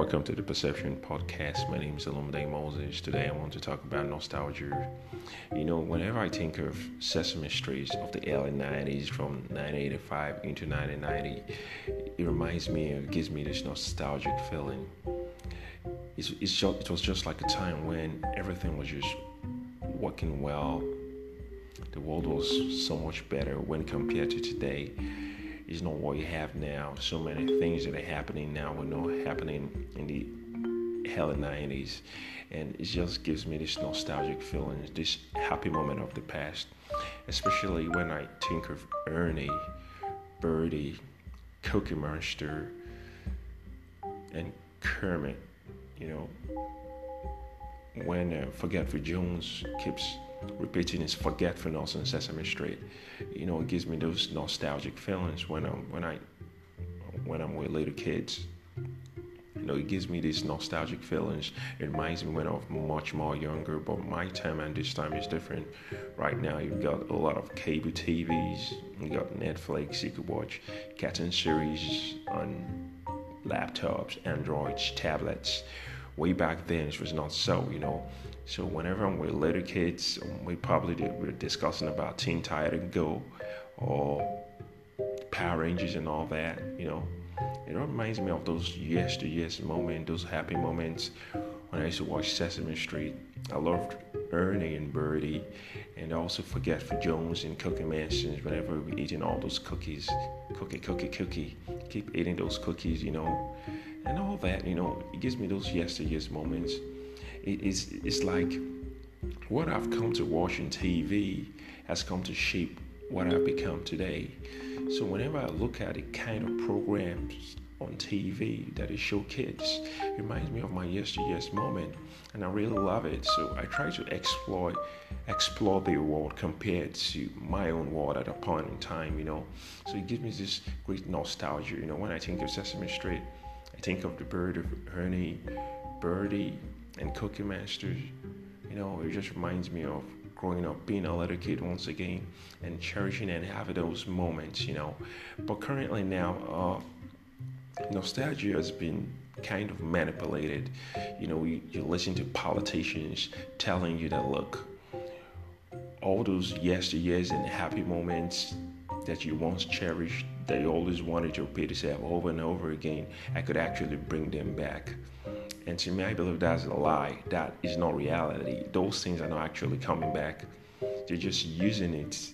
Welcome to the Perception Podcast. My name is Alumde Moses. Today I want to talk about nostalgia. You know, whenever I think of Sesame Street of the early 90s, from 1985 into 1990, it reminds me, it gives me this nostalgic feeling. It's, it's just, it was just like a time when everything was just working well. The world was so much better when compared to today is not what you have now. So many things that are happening now were not happening in the early 90s. And it just gives me this nostalgic feeling, this happy moment of the past. Especially when I think of Ernie, Birdie, Cookie Monster, and Kermit, you know. When uh, Forgetful Jones keeps repeating his forgetfulness on Sesame Street. You know, it gives me those nostalgic feelings when I'm when I when I'm with little kids. You know, it gives me these nostalgic feelings. It reminds me when I was much more younger, but my time and this time is different. Right now, you've got a lot of cable TVs, you got Netflix, you could watch cartoon series on laptops, Androids, tablets. Way back then, it was not so, you know. So whenever I'm with little kids, um, we probably we're discussing about Teen Titan Go or Power Rangers and all that, you know. It reminds me of those yesteryears moments, those happy moments when I used to watch Sesame Street. I loved Ernie and Birdie, and also Forgetful Jones and Cookie Monsters whenever we were eating all those cookies. Cookie, cookie, cookie. Keep eating those cookies, you know. And all that, you know, it gives me those yesteryears moments. It is, it's it's like what I've come to watch on TV has come to shape what I've become today. So whenever I look at the kind of programs on TV that is show kids, it reminds me of my yesteryear's moment, and I really love it. So I try to explore explore the world compared to my own world at a point in time, you know. So it gives me this great nostalgia, you know. When I think of Sesame Street, I think of the bird of Ernie, Birdie, and Cookie Masters. You know, it just reminds me of growing up, being a little kid once again, and cherishing and having those moments, you know. But currently now, uh, nostalgia has been kind of manipulated. You know, you, you listen to politicians telling you that, look, all those yesteryears and happy moments that you once cherished, that you always wanted to repeat yourself over and over again, I could actually bring them back. And to me, I believe that's a lie. That is not reality. Those things are not actually coming back. They're just using it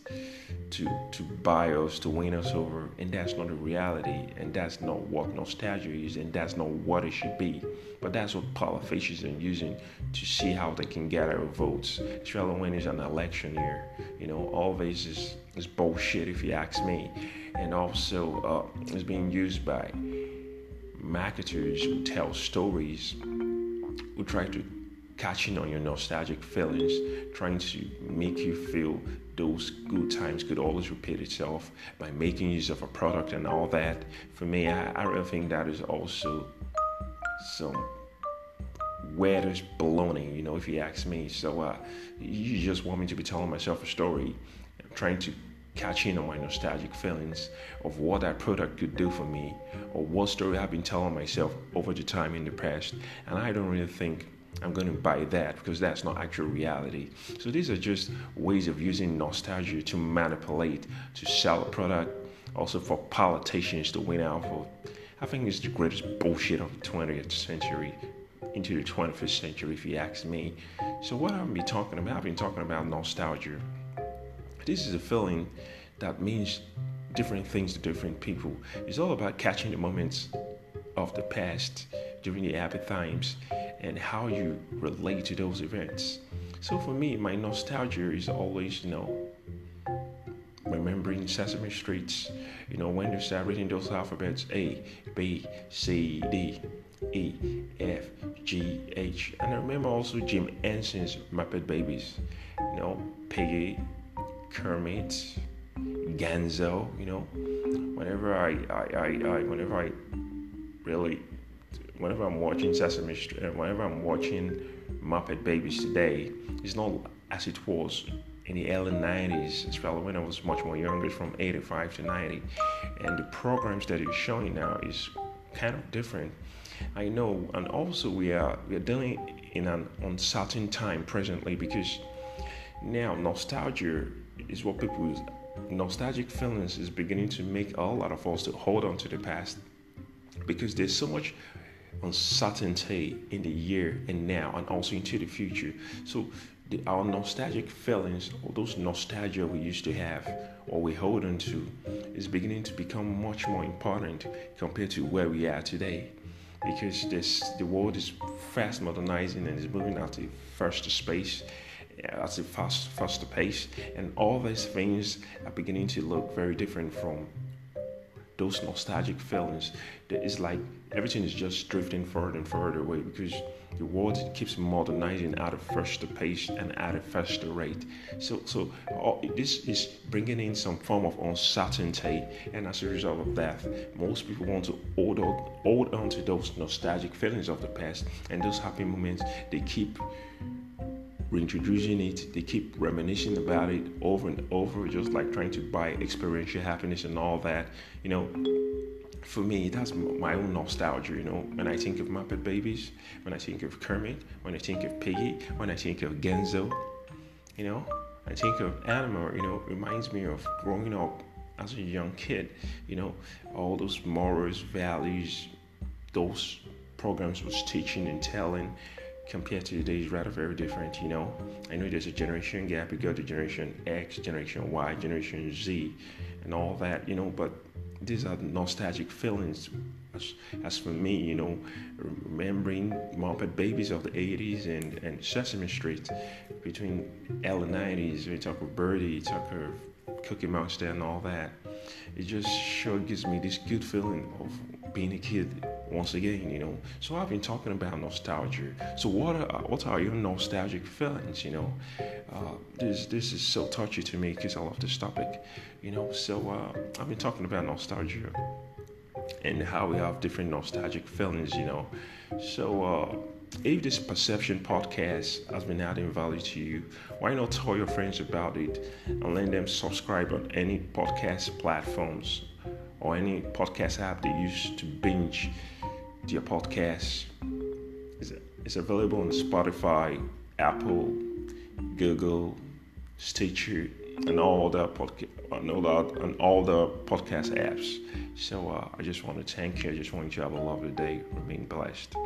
to to buy us, to win us over, and that's not the reality. And that's not what nostalgia is, and that's not what it should be. But that's what politicians are using to see how they can get our votes, especially when it's an election year. You know, all this is, is bullshit if you ask me. And also, uh, it's being used by marketers who tell stories, who try to catch in on your nostalgic feelings, trying to make you feel those good times could always repeat itself by making use of a product and all that. For me, I, I really think that is also some weirdish baloney, you know, if you ask me. So uh, you just want me to be telling myself a story, I'm trying to catching on my nostalgic feelings of what that product could do for me or what story I've been telling myself over the time in the past. And I don't really think I'm going to buy that because that's not actual reality. So these are just ways of using nostalgia to manipulate, to sell a product, also for politicians to win out for. I think it's the greatest bullshit of the 20th century into the 21st century, if you ask me. So what I've been talking about, I've been talking about nostalgia. This is a feeling that means different things to different people. It's all about catching the moments of the past during the happy times and how you relate to those events. So for me, my nostalgia is always, you know, remembering Sesame Streets, you know, when they start reading those alphabets A, B, C, D, E, F, G, H. And I remember also Jim Henson's Muppet Babies, you know, Piggy, Kermit, Gonzo, you know. Whenever I, I, I, I, whenever I really, whenever I'm watching Sesame Street, uh, whenever I'm watching Muppet Babies today, it's not as it was in the early 90s, especially when I was much more younger, from 85 to 90. And the programs that it's showing now is kind of different. I know, and also we are we are dealing in an uncertain time presently because now nostalgia is what people nostalgic feelings is beginning to make a lot of us to hold on to the past. Because there's so much uncertainty in the year and now and also into the future. So the, our nostalgic feelings or those nostalgia we used to have or we hold on to is beginning to become much more important compared to where we are today. Because this the world is fast modernizing and is moving out to first space at a fast faster pace and all these things are beginning to look very different from those nostalgic feelings is like everything is just drifting further and further away because the world keeps modernizing at a faster pace and at a faster rate. So, so all, this is bringing in some form of uncertainty, and as a result of that, most people want to hold on, hold on to those nostalgic feelings of the past and those happy moments. They keep reintroducing it. They keep reminiscing about it over and over, just like trying to buy experiential happiness and all that. You know, for me, that's my own nostalgia. You know, when I think of Muppet Babies, when I think of Kermit, when I think of Piggy, when I think of Gonzo, you know, I think of Animal. You know, reminds me of growing up as a young kid. You know, all those morals, values, those programs was teaching and telling compared to today is rather very different, you know. I know there's a generation gap, you go to generation X, generation Y, generation Z, and all that, you know, but these are nostalgic feelings. As, as for me, you know, remembering Muppet Babies of the 80s and, and Sesame Street between L 90s, we talk of Birdie, talk of Cookie Monster and all that. It just sure gives me this good feeling of being a kid once again, you know. So I've been talking about nostalgia. So what are what are your nostalgic feelings? You know, uh, this this is so touchy to me because I love this topic. You know, so uh, I've been talking about nostalgia and how we have different nostalgic feelings. You know, so. Uh, if this perception podcast has been adding value to you, why not tell your friends about it and let them subscribe on any podcast platforms or any podcast app they use to binge your podcast. It's, it's available on Spotify, Apple, Google, Stitcher, and all the podcast and all the podcast apps. So uh, I just want to thank you. I just want you to have a lovely day. Remain blessed.